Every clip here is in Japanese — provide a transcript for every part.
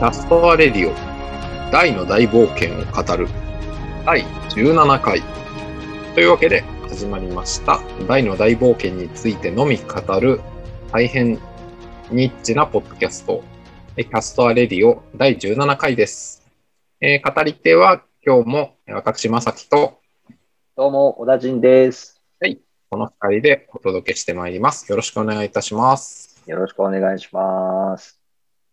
キャストアレディオダイの大冒険を語る第17回。というわけで始まりました。ダイの大冒険についてのみ語る大変ニッチなポッドキャスト。キャストアレディオ第17回です、えー語り手は今日も私まさきとどうも、小田陣です。この2人でお届けしてまいります。よろしくお願いいたします。よろしくお願いします。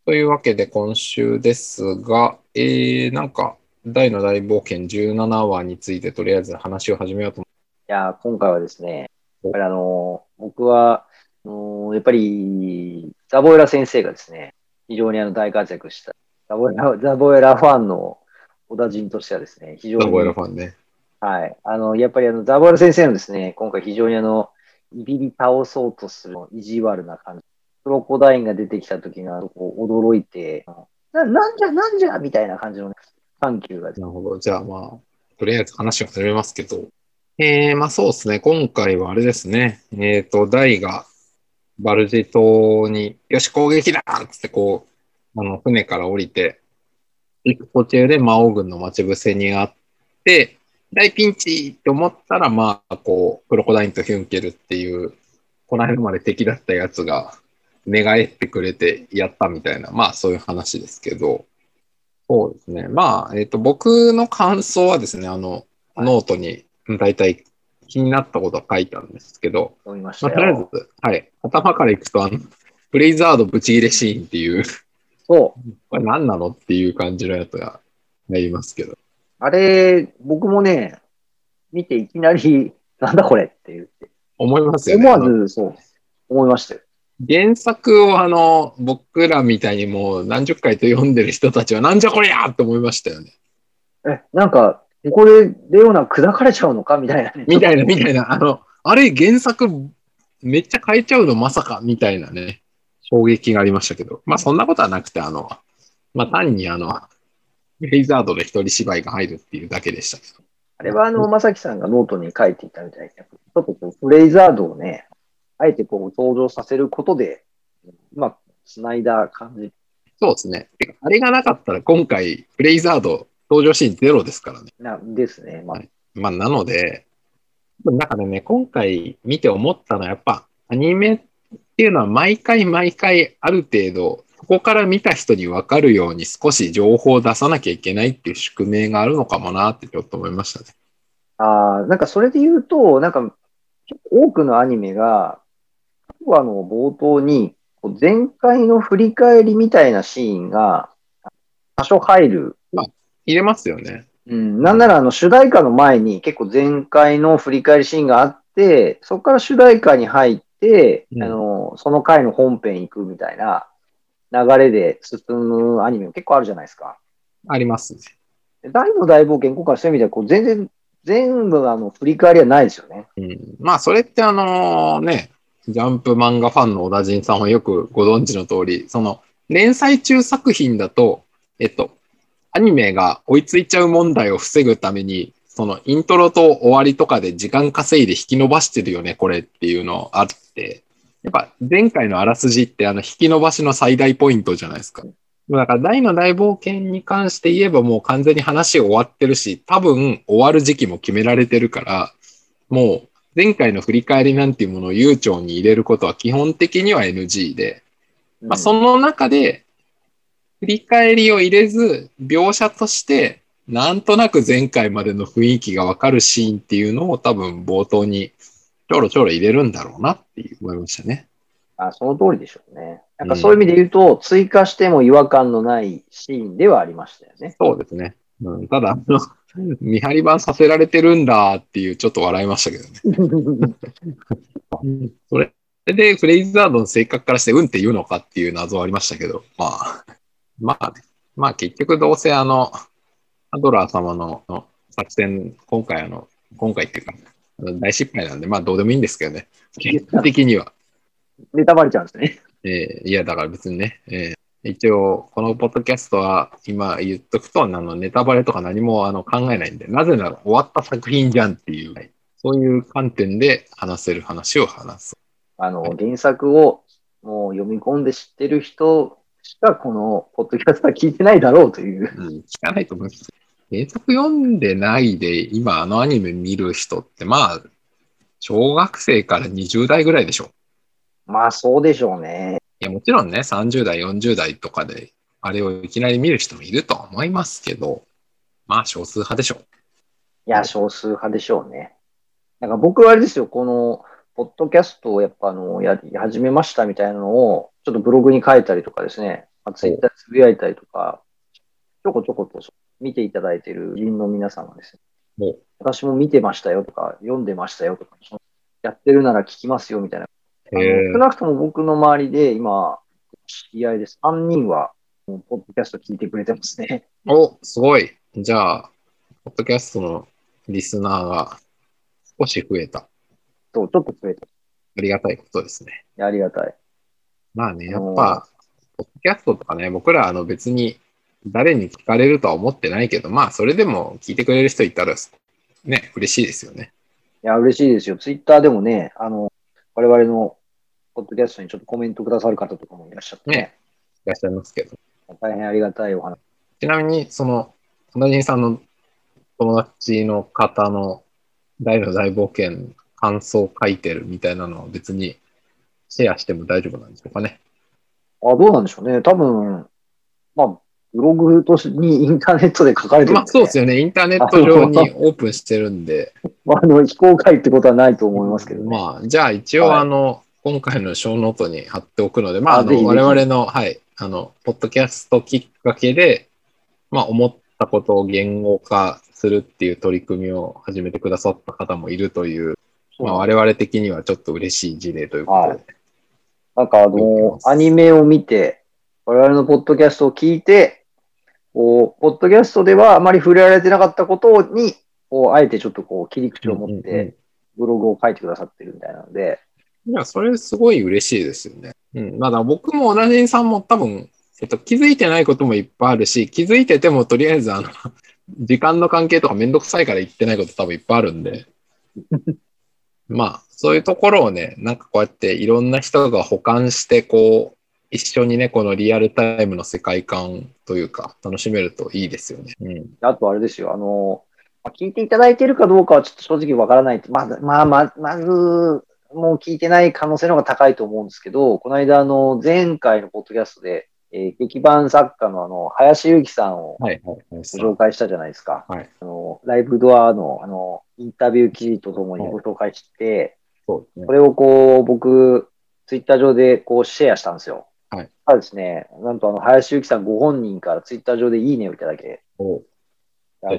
というわけで今週ですが、えー、なんか大の大冒険17話についてとりあえず話を始めようと思いやー、今回はですね、おやっぱりあのー僕は、あのーやっぱり、ザボエラ先生がですね、非常にあの大活躍した、ザボエラ、ザボエラファンの小田陣としてはですね、非常に、うザボエラファンね。はい。あの、やっぱりあの、ザボエラ先生のですね、今回非常にあの、いびり倒そうとする意地悪な感じ。クロコダインが出てきた時のこう驚いて、な、なんじゃなんじゃみたいな感じのね、緩急がなるほど。じゃあまあ、とりあえず話を始めますけど。えー、まあそうですね。今回はあれですね。えっ、と、ダイがバルジ島に、よし、攻撃だっつってこう、あの、船から降りて、行く途中で魔王軍の待ち伏せにあって、大ピンチって思ったら、まあ、こう、クロコダインとヒュンケルっていう、この間まで敵だったやつが、寝返ってくれてやったみたいな、まあそういう話ですけど、そうですね。まあ、えっ、と、僕の感想はですね、あの、はいノートに大体気になったことは書いたんですけど、ましまあ、たとりあえよ。ず、はい、頭からいくと、あの、ブレイザードブチギレシーンっていう、そう。これ何なのっていう感じのやつがありますけど、あれ、僕もね、見ていきなり、なんだこれって言って、思いますよね。思わず、そう、思いましたよ。原作をあの、僕らみたいにもう何十回と読んでる人たちは、なんじゃこりゃーって思いましたよね。え、なんか、ここでレオナ砕かれちゃうのかみたいなね。みたいな、みたいな、あの、あれ原作めっちゃ変えちゃうのまさかみたいなね、衝撃がありましたけど、まあそんなことはなくて、あの、まあ単にあの、フレイザードで一人芝居が入るっていうだけでしたけど。あれは、あの、まさきさんがノートに書いていたみたいに、ちょっとこう、フレイザードをね、あえてこう、登場させることで、うまく繋いだ感じ。そうですね。あれがなかったら今回、フレイザード登場シーンゼロですからね。なんですね。まあ、まあなので、だからね、今回見て思ったのはやっぱアニメっていうのは毎回毎回ある程度、ここから見た人に分かるように少し情報を出さなきゃいけないっていう宿命があるのかもなってちょっと思いましたね。ああ、なんかそれで言うと、なんか、多くのアニメが、あの、冒頭に、前回の振り返りみたいなシーンが、多少入る。入れますよね。うん、なんならあの、主題歌の前に結構前回の振り返りシーンがあって、そこから主題歌に入って、うんあの、その回の本編行くみたいな流れで進むアニメも結構あるじゃないですか。ありますね。で大の大冒険、今回そういう意味では、こう全然、全部あの、振り返りはないですよね。うん、まあそれってあのね、ジャンプ漫画ファンの小田陣さんはよくご存知の通り、その連載中作品だと、えっと、アニメが追いついちゃう問題を防ぐために、そのイントロと終わりとかで時間稼いで引き伸ばしてるよね、これっていうのあって、やっぱ前回のあらすじってあの引き伸ばしの最大ポイントじゃないですか。だから大の大冒険に関して言えばもう完全に話終わってるし、多分終わる時期も決められてるから、もう前回の振り返りなんていうものを悠長に入れることは基本的には NG で、まあ、その中で振り返りを入れず描写としてなんとなく前回までの雰囲気がわかるシーンっていうのを多分冒頭にちょろちょろ入れるんだろうなって思いましたね。あその通りでしょうね。なんかそういう意味で言うと、追加しても違和感のないシーンではありましたよね。そうですね。うん、ただ、あの見張り版させられてるんだっていうちょっと笑いましたけどね。それでフレイザードの性格からしてうんって言うのかっていう謎はありましたけど、まあ、まあ、まあ結局どうせあの、アドラー様のの作戦、今回あの、今回っていうか、大失敗なんで、まあどうでもいいんですけどね。結果的には。ネタバレちゃうんですね。えーいや、だから別にね、えー一応、このポッドキャストは今言っとくと、あのネタバレとか何もあの考えないんで、なぜなら終わった作品じゃんっていう、はいそういう観点で話せる話を話す。あの、原作をもう読み込んで知ってる人しかこのポッドキャストは聞いてないだろうという。うん、聞かないと思います。原作読んでないで、今あのアニメ見る人って、まあ、小学生から20代ぐらいでしょ。まあそうでしょうね。いや、もちろんね、30代、40代とかで、あれをいきなり見る人もいるとは思いますけど、まあ少数派でしょ。いや、少数派でしょうね。なんか僕はあれですよ、この、ポッドキャストをやっぱあの、やり始めましたみたいなのを、ちょっとブログに書いたりとかですね、まあ、ツイッターつぶやいたりとか、ちょこちょこと見ていただいている人の皆さんがですね、私も見てましたよとか、読んでましたよとか、やってるなら聞きますよみたいな。少なくとも僕の周りで今、知り合いです。3人は、ポッドキャスト聞いてくれてますね。お、すごい。じゃあ、ポッドキャストのリスナーが少し増えた。あと、ちょっと増えた。りがたいことですね。ありがたい。まあね、やっぱ、ポッドキャストとかね、僕らあの別に誰に聞かれるとは思ってないけど、まあそれでも聞いてくれる人いたら、ね、嬉しいですよね。いや、嬉しいですよ。ツイッターでもね、あの、我々のポッドキャストにちょっとコメントくださる方とかもいらっしゃってね、ねいらっしゃいますけど。大変ありがたいお話。ちなみに、その、花人さんの友達の方の大の大冒険感想書いてるみたいなのは別にシェアしても大丈夫なんでしょうかね。あ、どうなんでしょうね。多分、まあ、ブログとしにインターネットで書かれてるんまあそうですよ。よね。インターネット上にオープンしてるんで、まあ、あの、非公開ってことはないと思いますけどね。まあ、じゃあ一応、はいあの、今回のショーノートに貼っておくので、まあ、あの我々の、はい、あの、ポッドキャストきっかけで、まあ、思ったことを言語化するっていう取り組みを始めてくださった方もいるという、まあ、我々的にはちょっと嬉しい事例ということで、はい。なんかあの、アニメを見て、我々のポッドキャストを聞いて、こう、ポッドキャストではあまり触れられてなかったことに、こう、あえてちょっとこう、切り口を持って、ブログを書いてくださってるみたいなので、いや、それすごい嬉しいですよね。うん。まだ僕も同じさんも多分、えっと、気づいてないこともいっぱいあるし、気づいててもとりあえず、あの、時間の関係とかめんどくさいから言ってないこと多分いっぱいあるんで。まあ、そういうところをね、なんかこうやっていろんな人が保管して、こう、一緒にね、このリアルタイムの世界観というか、楽しめるといいですよね。うん。あとあれですよ、あの、まあ聞いていただいているかどうかはちょっと正直わからない。まず、まあ、ままず、もう聞いてない可能性の方が高いと思うんですけど、この間、あの、前回のポッドキャストで、えー劇版作家のあの、林由紀さんをはい、はい、はい。ご紹介したじゃないですか。はいあの、ライブドアの、あの、インタビュー記事とともにご紹介して、そうですね。これをこう、僕、ツイッター上でこう、シェアしたんですよ。はい。ただですね、なんとあの、林ゆうきさんご本人からツイッター上でいいねをいただけ、お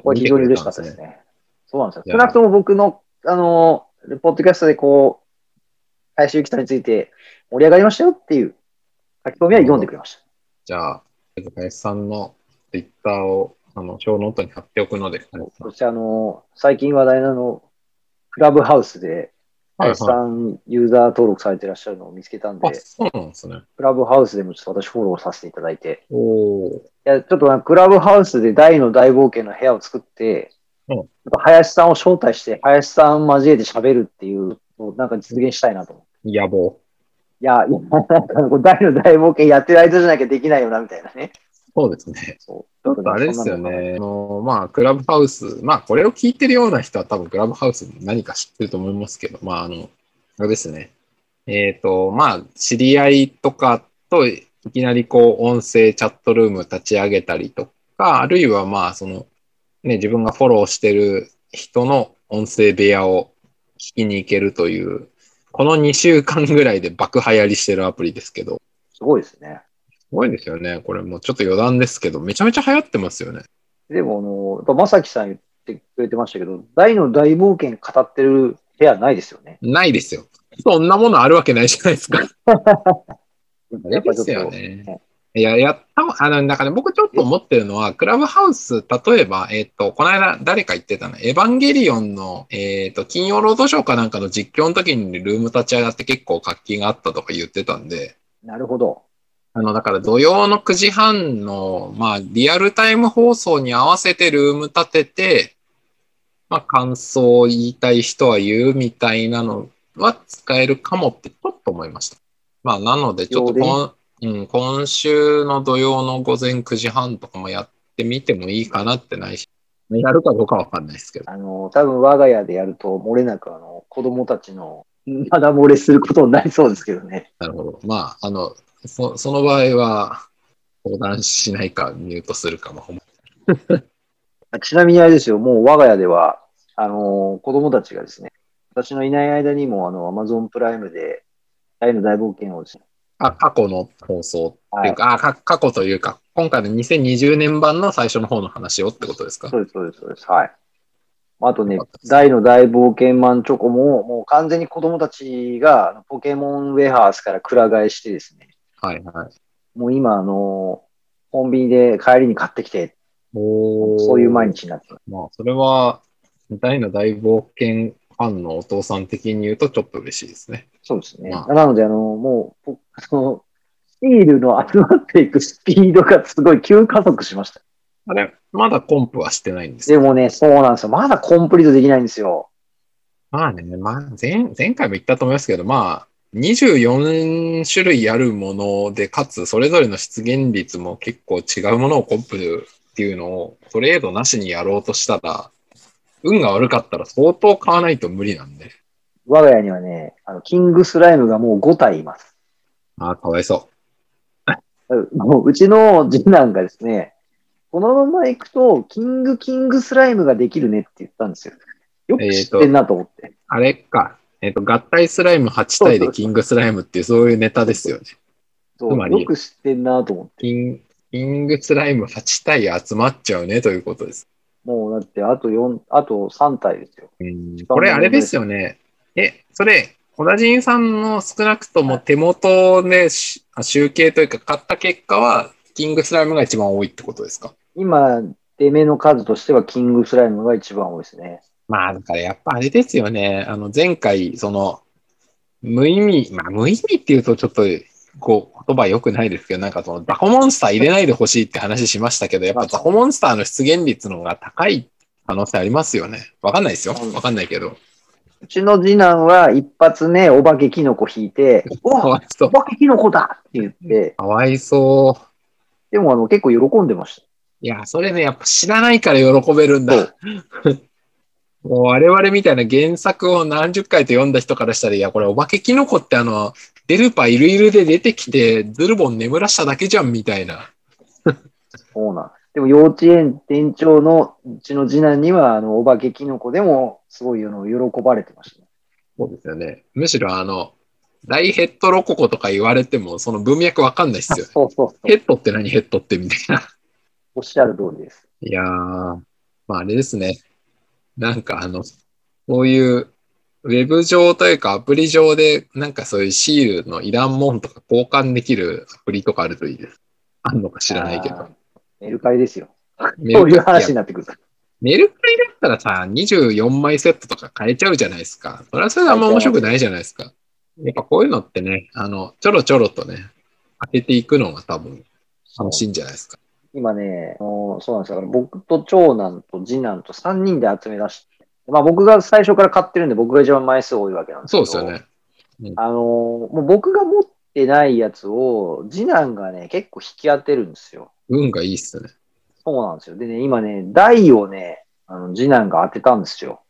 これ非常に嬉しかったですね。そうなんですよ。少なくとも僕の、あの、ポッドキャストでこう、林ゆうきさんについて盛り上がりましたよっていう書き込みは読んでくれました。じゃあ、林さんのツイッターを、あの、ショーノートに貼っておくので、そしてあの、最近話題のあの、クラブハウスで、はいはい林さんユーザー登録されてらっしゃるのを見つけたんで、あ、そうなんですね。クラブハウスでもちょっと私フォローさせていただいて、おお。いや、ちょっとクラブハウスで大の大冒険の部屋を作って、うん林さんを招待して、林さん交えて喋るっていうのをなんか実現したいなと思って。野望。いや、いや、なんかこう大の大冒険やってる間じゃなきゃできないよな、みたいなね。そうですね。そう。ちょっとあれですよね。あのまあ、クラブハウス、まあ、これを聞いてるような人は多分クラブハウス何か知ってると思いますけど、まあ、あの、あれですね。えっ、と、まあ、知り合いとかといきなりこう、音声チャットルーム立ち上げたりとか、あるいはまあ、その、ね、自分がフォローしてる人の音声部屋を聞きに行けるという、この2週間ぐらいで爆流行りしてるアプリですけど、すごいですね。すごいですよね。これもうちょっと余談ですけど、めちゃめちゃ流行ってますよね。でも、あの、やっぱまさきさん言ってくれてましたけど、大の大冒険語ってる部屋ないですよね。ないですよ。そんなものあるわけないじゃないですか。あれですよね。いや、やった、あの、だから僕ちょっと思ってるのは、クラブハウス、例えば、えっ、と、この間誰か言ってたの、エヴァンゲリオンの、えっ、と、金曜ロードショーかなんかの実況の時にルーム立ち上がって結構活気があったとか言ってたんで、なるほど。あの、だから土曜の9時半の、まあ、リアルタイム放送に合わせてルーム立てて、まあ、感想を言いたい人は言うみたいなのは使えるかもってちょっと思いました。まあ、なので、ちょっとこの、うん、今週の土曜の午前9時半とかもやってみてもいいかなってないし、やるかどうかわかんないですけど。あの、多分我が家でやると漏れなくあの、子供たちの、まだ漏れすることになりそうですけどね。なるほど。まあ、あの、そその場合は、相談しないか、ミュートするかも。ちなみにあれですよ、もう我が家では、あの、子供たちがですね、私のいない間にも、あの、アマゾンプライムで、大の大冒険をですね、あ過去の放送っていうか、あか過去というか、今回の2020年版の最初の方の話をってことですか？そうです、そうです、そうです。はい。あとね、大の大冒険マンチョコも、もう完全に子供たちがポケモンウェハースからくら替えしてですね、はいはい。もう今、あの、コンビニで帰りに買ってきて、おそういう毎日になってます。まあ、それは、大の大冒険ファンのお父さん的に言うとちょっと嬉しいですね。そうですね。まなので、あの、もう、ぽあの、シールの集まっていくスピードがすごい急加速しました。あれ、まだコンプはしてないんですよ。でもね、そうなんですよ。まだコンプリートできないんですよ。まあね、まあ前、前回も言ったと思いますけど、まあ、24種類あるもので、かつそれぞれの出現率も結構違うものをコンプっていうのをトレードなしにやろうとしたら、運が悪かったら相当買わないと無理なんで。我が家にはね、あの、キングスライムがもう5体います。ああ、かわいそもううちの次男がですね、このまま行くと、キングキングスライムができるねって言ったんですよ。よく知ってんなと思って。う。あれか。えっ、と、合体スライム8体でキングスライムっていうそういうネタですよね。そつまりうよく知ってんなと思って。キンキングスライム8体集まっちゃうねということです。もうだって、あと4、あと3体ですよ。うんこれあれですよね。え、それ、小田人さんの少なくとも手元でし集計というか買った結果は、キングスライムが一番多いってことですか？今、出目の数としては、キングスライムが一番多いですね。まあ、だからやっぱあれですよね。あの、前回、その、無意味、まあ、無意味っていうとちょっと、こう、言葉良くないですけど、なんかその、ザコモンスター入れないでほしいって話しましたけど、やっぱザコモンスターの出現率の方が高い可能性ありますよね。わかんないですよ。わかんないけど。うちの次男は一発目、お化けキノコ引いて、おかわいそう。お化けキノコだって言って、かわいそう。でもあの結構喜んでました。いや、それね、やっぱ知らないから喜べるんだ。もう我々みたいな原作を何十回と読んだ人からしたら、いや、これお化けキノコってあの、デルパいるいるで出てきて、ズルボン眠らしただけじゃんみたいな。そうなん。でも幼稚園店長のうちの次男には、あの、お化けキノコでも、すごいあの喜ばれてました、ね。そうですよね。むしろあの、大ヘッドロココとか言われても、その文脈わかんないっすよね。そうそう。ヘッドって何ヘッドってみたいな。おっしゃる通りです。いやー、まああれですね。なんかあの、そういう、ウェブ上というかアプリ上で、なんかそういうシールのいらんもんとか交換できるアプリとかあるといいです。あんのか知らないけど。メルカリですよ。メそういう話になってくる。メルカリだったらさ、24枚セットとか買えちゃうじゃないですか。それはそれであんま面白くないじゃないですか。やっぱこういうのってね、あの、ちょろちょろとね、開けていくのが多分楽しいんじゃないですか。今ね、そうなんですよ。僕と長男と次男と3人で集め出して、まあ僕が最初から買ってるんで僕が一番枚数多いわけなんですけど。そうですよね。あのもう僕が持ってないやつを次男がね、結構引き当てるんですよ。運がいいっすね。そうなんですよ。でね、今ね、台をね、あの次男が当てたんですよ。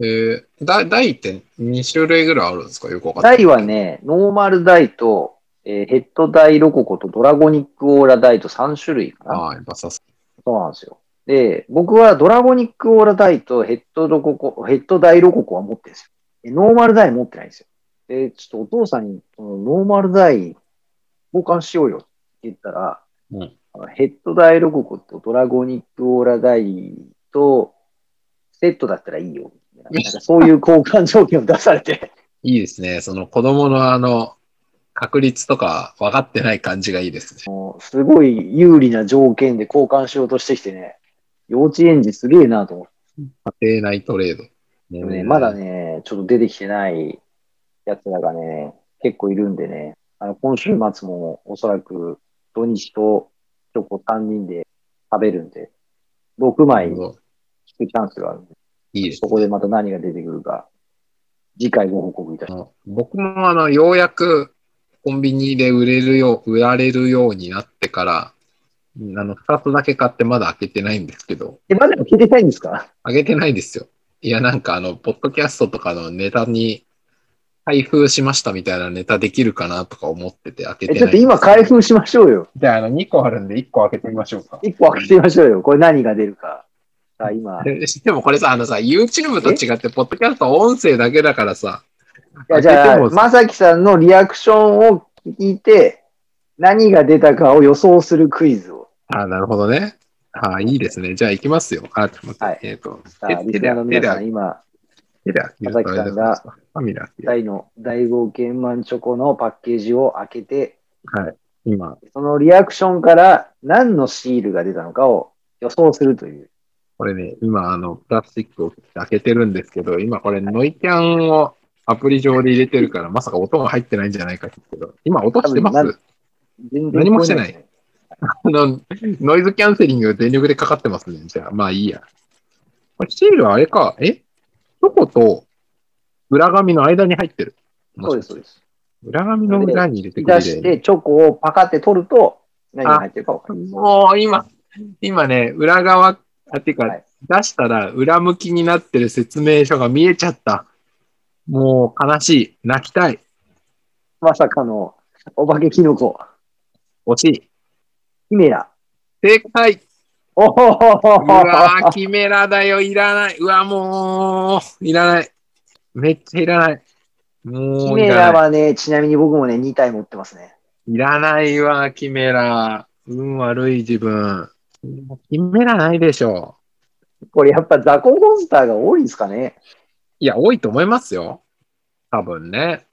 えー、ダイって2種類ぐらいあるんですか？よくわかんない。ダイはね、ノーマルダイと、えーヘッドダイロココとドラゴニックオーラダイと3種類かな。ああ、やっぱさすそうなんですよ。で、僕はドラゴニックオーラダイとヘッドロココ、ヘッドダイロココは持ってるんですよ。でノーマルダイ持ってないんですよ。で、ちょっとお父さんに、そのノーマルダイ交換しようよって言ったら、うんヘッドダイロココとドラゴニックオーラダイとセットだったらいいよ。なんかそういう交換条件を出されて、いいですね。その子供のあの、確率とか分かってない感じがいいですね。すごい有利な条件で交換しようとしてきてね、幼稚園児すげえなと思って。家庭内トレード。でもね、まだね、ちょっと出てきてないやつらがね、結構いるんでね、あの、今週末もおそらく土日とチョコ3人で食べるんで、6枚引なるほどくチャンスがあるんで、いいですそこでまた何が出てくるか、次回ご報告いたします。僕もあの、ようやくコンビニで売れるよう、売られるようになってから、あの、二つだけ買ってまだ開けてないんですけど、え、まだ聞いてないんですか？開けてないですよ。いや、なんかあの、ポッドキャストとかのネタに、開封しましたみたいなネタできるかなとか思ってて開けてえ、ない。ちょっと今開封しましょうよ。じゃあ、あの、2個あるんで1個開けてみましょうか。一個開けてみましょうよ。これ何が出るか。さあ、今。いででもこれさ、あのさ、YouTube と違って、ポッドキャストは音声だけだからさ。や、じゃあ、まさきさんのリアクションを聞いて、何が出たかを予想するクイズを。あなるほどね。あいいですね。じゃあ行きますよ。あ、ちょっと待って。はいえっ、と、さあ、リスナーの皆さん、今、手で開けるとあれだからさファミラーって大の大冒険マンチョコのパッケージを開けて、はい。今、そのリアクションから何のシールが出たのかを予想するという。これね、今、あの、プラスチックを開けてるんですけど、今これ、ノイキャンをアプリ上で入れてるから、まさか音が入ってないんじゃないかって言うけど、今音してます？何もしてないあの、ノイズキャンセリングが全力でかかってますね。じゃあ、まあいいや。シールはあれか、え？チョコと裏紙の間に入ってる。そうです、そうです。裏紙の裏に入れてく出れして、チョコをパカって取ると、何が入ってるか分かる。もう今、今ね、裏側、あ、ていうか、はい出したら裏向きになってる説明書が見えちゃった。もう悲しい。泣きたい。まさかの、お化けキノコ、惜しい。キメラ。正解おほほほうわー、キメラだよ。いらない。うわ、もう、いらない。めっちゃいらない。もキメういらない。ラはね、ちなみに僕もね、2体持ってますね。いらないわ、キメラ。運悪い自分。キメラないでしょこれやっぱザコモンスターが多いんですかね。いや、多いと思いますよ。多分ね。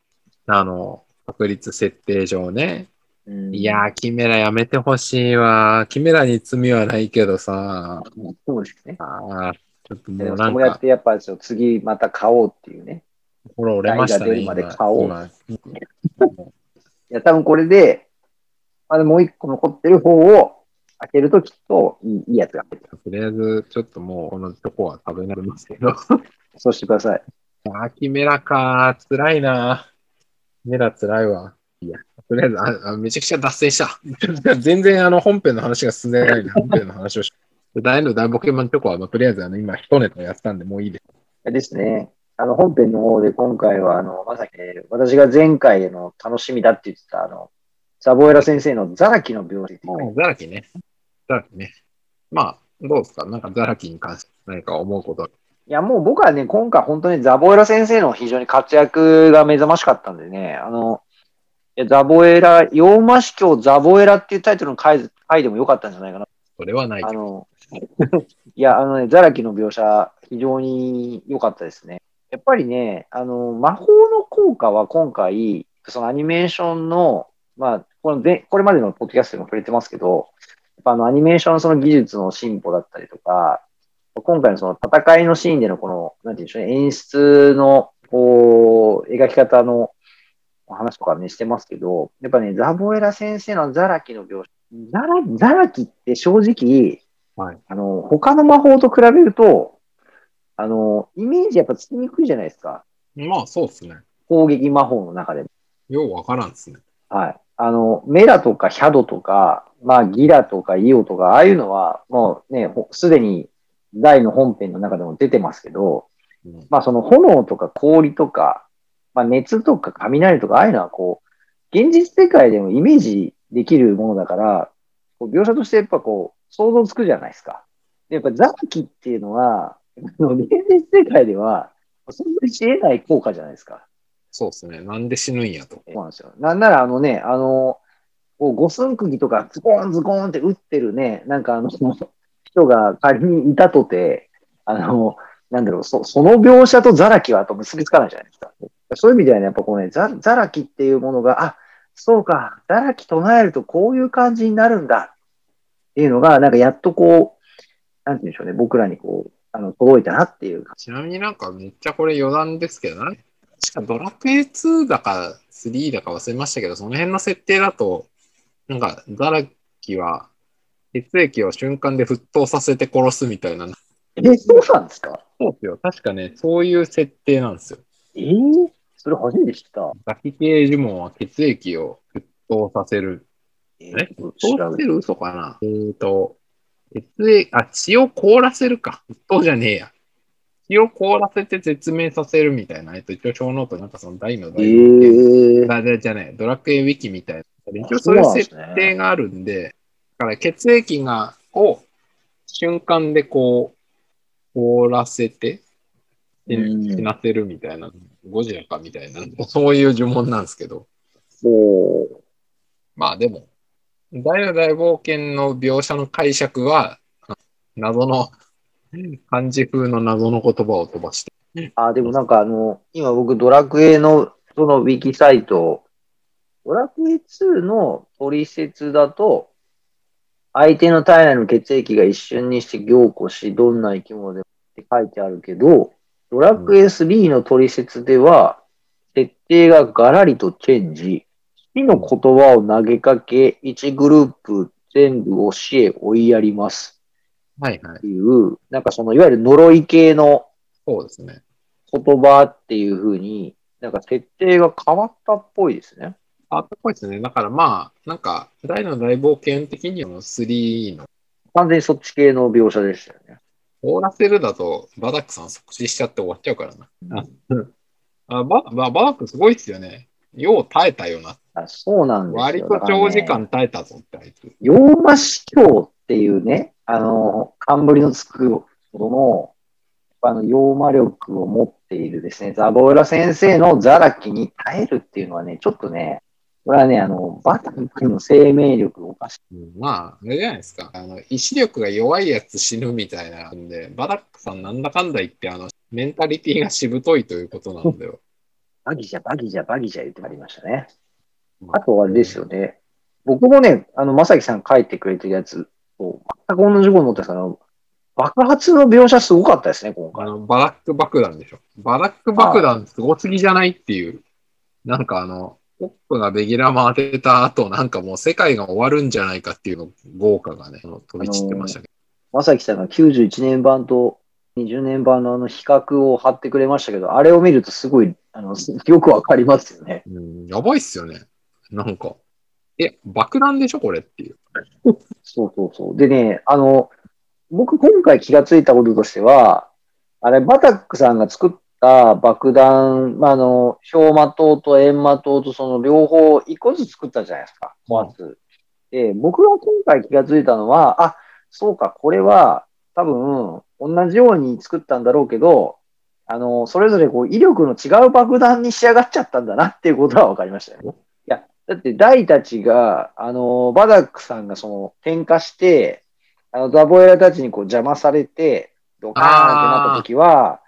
あの、確率設定上ね。うんいやー、キメラやめてほしいわ。キメラに罪はないけどさ。そうですね。あーちょっとでもうなんかもそうやっ、てやっぱちょっと次また買おうっていうね。心折れましたね。まで買おう いや、多分これで、まだもう一個残ってる方を開けるときっといいいいやつが入ってる。とりあえず、ちょっともう、このチョコは食べなりますけど。そうしてください。あー、キメラかー。辛いな。キメラ辛いわ。いや、とりあえずああ、めちゃくちゃ脱線した。全然あの本編の話が進んでないんで、本編の話をし。大の大ボケマンチョコは、まあ、とりあえずあの今、一ネタやったんで、もういいです。ですね。あの、本編の方で今回は、あの、まさに、ね、私が前回の楽しみだって言ってた、あの、ザボエラ先生のザラキの病気。もう、ザラキね。ザラキね。まあ、どうですか？なんかザラキに関して何か思うことは。いや、もう僕はね、今回本当にザボエラ先生の非常に活躍が目覚ましかったんでね、あの、いやザボエラ、洋魔司教ザボエラっていうタイトルの回回でもよかったんじゃないかな。それはない。あの、いや、あのね、ザラキの描写、非常に良かったですね。やっぱりね、あの、魔法の効果は今回、そのアニメーションの、まあ、このでこれまでのポッドキャストでも触れてますけど、やっぱあのアニメーションのその技術の進歩だったりとか、今回のその戦いのシーンでのこの、なんていうんでしょうね、演出の、こう、描き方の話とかね、してますけど、やっぱね、ザボエラ先生のザラキの描写、ザラザラキって正直、はいあの、他の魔法と比べると、あの、イメージやっぱつきにくいじゃないですか。まあ、そうですね。攻撃魔法の中でも。ようわからんですね。はい。あの、メラとかヒャドとか、まあギラとかイオとか、ああいうのはもうね、ほすでに大の本編の中でも出てますけど、うんまあその炎とか氷とか、まあ熱とか雷とか、ああいうのはこう、現実世界でもイメージできるものだから、こう描写としてやっぱこう、想像つくじゃないですか。でやっぱザキっていうのは、あの現実世界では、そんなにし得ない効果じゃないですか。そうですね。なんで死ぬんやと。そうなんですよ。なんなら、あのね、あの、こう五寸釘とかズコーンズコーンって打ってるね、なんかあの、人が仮にいたとて、あの、なんだろう、そその描写とザラキはと結びつかないじゃないですか。そういう意味ではね、やっぱこうね、ザザラキっていうものが、あ、そうか、ザラキ唱えるとこういう感じになるんだっていうのが、なんかやっとこう、なんて言うんでしょうね、僕らにこう、あの、届いたなっていう感ちなみになんかめっちゃこれ余談ですけどね。確かドラクエ2だか3だか忘れましたけど、その辺の設定だと、なんかザラキは血液を瞬間で沸騰させて殺すみたいな。じ。え、そうなんですか？そうですよ。確かね、そういう設定なんですよ。えーそれ初めて知った。ザキ系呪文は血液を沸騰させる。ええ？ー、沸騰させる嘘かな？えっ、と、血液、あ、血を凍らせるか。沸騰じゃねえや。血を凍らせて絶命させるみたいな。えっと、一応小ノートなんかその大のえ大ー、だだじゃない、ドラクエウィキみたいな。一応そういう設定があるんで、だから血液が、を瞬間でこう、凍らせて、死なせるみたいな、ゴジラかみたいな、そういう呪文なんですけど。おーまあでも、大の大冒険の描写の解釈は、謎の、漢字風の謎の言葉を飛ばして。あ、でもなんかあの、今僕ドラクエのそのウィキサイト、ドラクエ2の取説だと、相手の体内の血液が一瞬にして凝固し、どんな生き物でもって書いてあるけど、ドラクエ3の取説では、設定がガラリとチェンジ、死の言葉を投げかけ、1グループ全部を死へ追いやりますはいはいっ。ていう、なんかそのいわゆる呪い系のそうですね。言葉っていう風に、なんか設定が変わったっぽいですね。あったっぽいですね。だからまあ、なんか、大の大冒険的には3の完全にそっち系の描写でしたよね。凍らせるだと、バダックさん即死しちゃって終わっちゃうからな。あバババダックすごいっすよね。よう耐えたよな。あそうなんですよ。割と長時間耐えたぞってあいつ。洋魔司教っていうね、あの、冠のつくほどの、あの、洋魔力を持っているですね、ザボーラ先生のザラキに耐えるっていうのはね、ちょっとね、これはね、あの、バタックの生命力おかしい。うんまあ、あれじゃないですか。あの、意志力が弱いやつ死ぬみたいなんで、バダックさんなんだかんだ言って、あの、メンタリティがしぶといということなんだよ。バギじゃ、バギじゃ、バギじゃ言ってまいりましたね。あとはあれですよね。僕もね、あの、まさきさん書いてくれてるやつと、全く同じこと思ったんですけど、爆発の描写すごかったですね、今回。あの、バラック爆弾でしょ。バラック爆弾すごすぎじゃないっていう。なんかあの、ポップがベギラマ当てた後、なんかもう世界が終わるんじゃないかっていうの、豪華がね、飛び散ってましたけど。まさきさんが91年版と20年版のあの比較を貼ってくれましたけど、あれを見るとすごい、あの、よくわかりますよね。うん、やばいっすよね。なんか、え、爆弾でしょこれっていう。そうそうそう。でね、あの、僕今回気がついたこととしては、あれ、バタックさんが作った爆弾、まあ、あの、氷魔島と閻魔島とその両方一個ずつ作ったじゃないですか。で、僕が今回気がついたのは、あ、そうか、これは多分同じように作ったんだろうけど、あの、それぞれこう威力の違う爆弾に仕上がっちゃったんだなっていうことは分かりましたよ。いや、だってダイたちが、あの、バダックさんがその点火して、あの、ザボエラたちにこう邪魔されて、ドカーンってなった時は、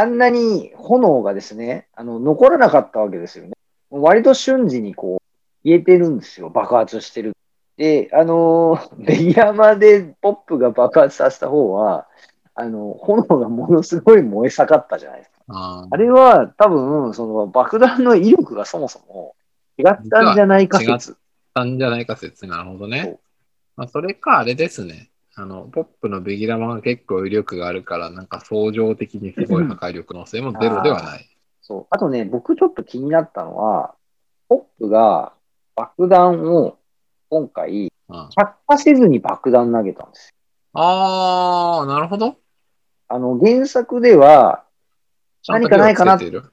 あんなに炎がですね、あの、残らなかったわけですよね。割と瞬時にこう、消えてるんですよ。爆発してる。で、あのー、ベギヤマでポップが爆発させた方は、あの、炎がものすごい燃え盛ったじゃないですか。ああれは多分、その爆弾の威力がそもそも違ったんじゃないか説。たんじゃないか説。なるほどね。まあ、それか、あれですね。あの、ポップのベギラマが結構威力があるから、なんか相乗的にすごい破壊力の性もゼロではない。そう。あとね、僕ちょっと気になったのは、ポップが爆弾を今回、うん、着火せずに爆弾投げたんですよ。あー、なるほど。あの、原作では、何かないかなちゃんと火をつ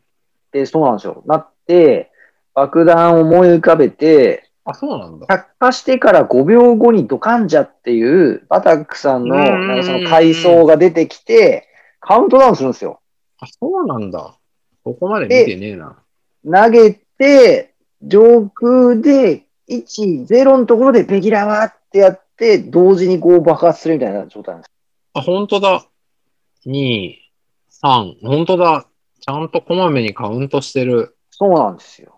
けてそうなんですよ。なって、爆弾を思い浮かべて、あ、そうなんだ。着火してから5秒後にドカンジャっていう、バタックさんの、なんかその階層が出てきて、カウントダウンするんですよ。あ、そうなんだ。そこまで見てねえな。投げて、上空で1、0のところでベギラワーってやって、同時にこう爆発するみたいな状態なんです。あ、本当だ。2、3、本当だ。ちゃんとこまめにカウントしてる。そうなんですよ。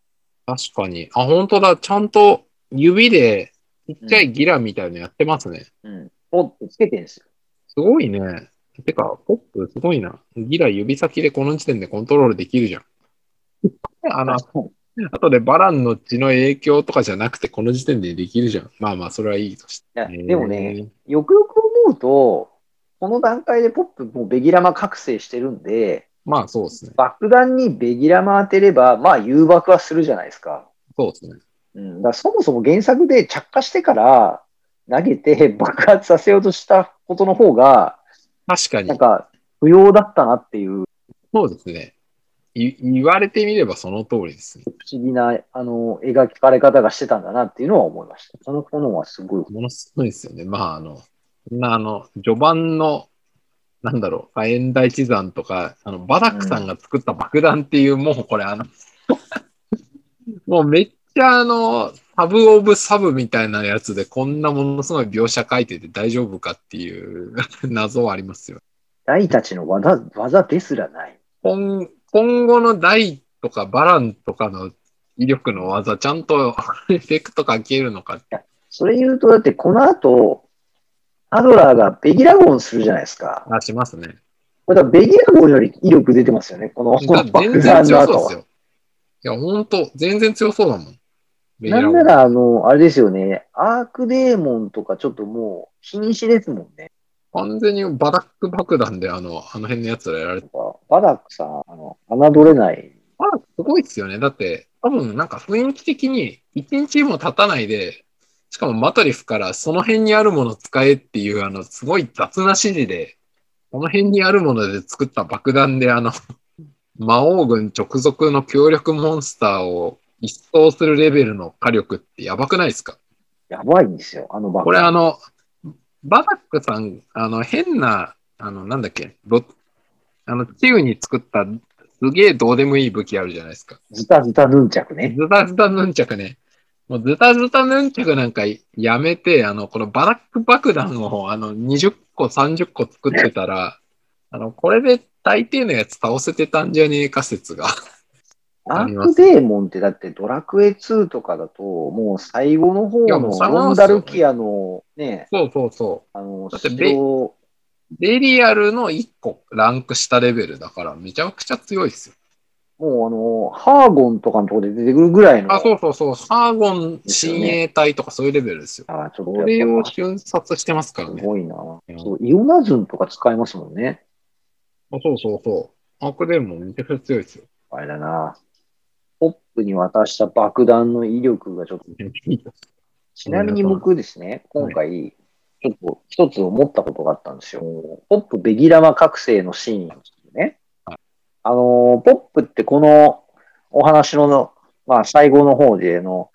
確かに。あ、本当だ。ちゃんと指でちっちゃいギラみたいのやってますね。うん。ポッてつけてるんですよ。すごいね。てか、ポップすごいな。ギラ指先でこの時点でコントロールできるじゃん。あの、あとでバランの血の影響とかじゃなくてこの時点でできるじゃん。まあまあ、それはいいとして。でもね、よくよく思うと、この段階でポップもうベギラマ覚醒してるんで、まあそうですね。爆弾にベギラマ当てれば、まあ誘爆はするじゃないですか。そうですね。うん、だそもそも原作で着火してから投げて 爆発させようとしたことの方が、確かになん。か不要だったなっていうそうですね。い言われてみればその通りですね。不思議な、あの、描かれ方がしてたんだなっていうのは思いました。その炎はすごい。ものすごいですよね。まあ、あの、あの、序盤の、なんだろう、火炎大地山とか、あの、バダックさんが作った爆弾っていう、もうこれあの、もうめっちゃあの、サブオブサブみたいなやつでこんなものすごい描写書いてて大丈夫かっていう 謎はありますよ。大たちの技、技ですらない。今今後の大とかバランとかの威力の技、ちゃんと エフェクトかけるのかって。それ言うと、だってこの後、アドラーがベギラゴンするじゃないですか。あ、しますね。これだベギラゴンより威力出てますよね。このこの全爆然弾の後は。強そうですよ。いや、ほんと、全然強そうだもん。なんなら、あの、あれですよね。アークデーモンとかちょっともう、瀕死ですもんね。完全にバダック爆弾であの、あの辺のやつらやられて。バダックさん、あの、侮れない。バダックすごいっすよね。だって、多分なんか雰囲気的に一日も経たないで、しかもマトリフからその辺にあるもの使えっていう、あの、すごい雑な指示で、この辺にあるもので作った爆弾で、あの、魔王軍直属の強力モンスターを一掃するレベルの火力ってやばくないですか？やばいんですよ、あの爆弾。これあの、バダックさん、あの、変な、あの、なんだっけ、ロあの、チウに作ったすげえどうでもいい武器あるじゃないですか。ズタズタヌンチャクね。ズタズタヌンチャクね。もうズタズタヌンチャクなんかやめて、あの、このバダック爆弾をあの、20個、30個作ってたら、あの、これで大抵のやつ倒せてたんじゃねえか説が。アありますークデーモンってだってドラクエ2とかだと、もう最後の方のロンダルキアのね、そうそうそあの、だってベ。ベリアルの1個ランク下レベルだからめちゃくちゃ強いですよ。もうあの、ハーゴンとかのところで出てくるぐらいの。あ、そうそうそう。ハーゴン親衛隊とかそういうレベルですよ。あちょっとこれを瞬殺してますからね。すごいな。そうイオナズンとか使いますもんね。あそうそうそう。アークデーモンめちゃくちゃ強いですよ。あれだな。ポップに渡した爆弾の威力がちょっと。ちなみに僕ですね、今回、ちょっと一つ思ったことがあったんですよ。ポップベギラマ覚醒のシーンなんですよね。はいあの、ポップってこのお話の、まあ最後の方での、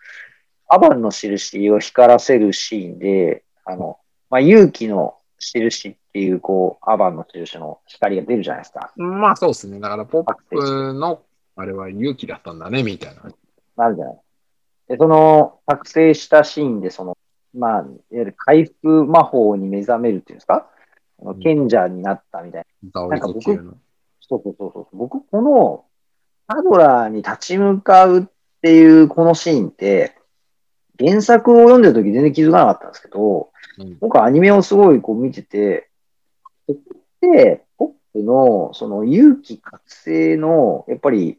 アバンの印を光らせるシーンで、あの、まあ勇気の印っていう、こう、アバンの印の光が出るじゃないですか。まあそうですね。だからポップのあれは勇気だったんだね、みたいな。なるじゃない。で、その、覚醒したシーンで、その、まあ、いわゆる回復魔法に目覚めるっていうんですか、賢者になったみたいな。ザオリコ級の。そうそうそうそう。僕、この、ハドラーに立ち向かうっていうこのシーンって、原作を読んでる時全然気づかなかったんですけど、うん僕アニメをすごいこう見てて、ここって、ポップのその勇気覚醒の、やっぱり、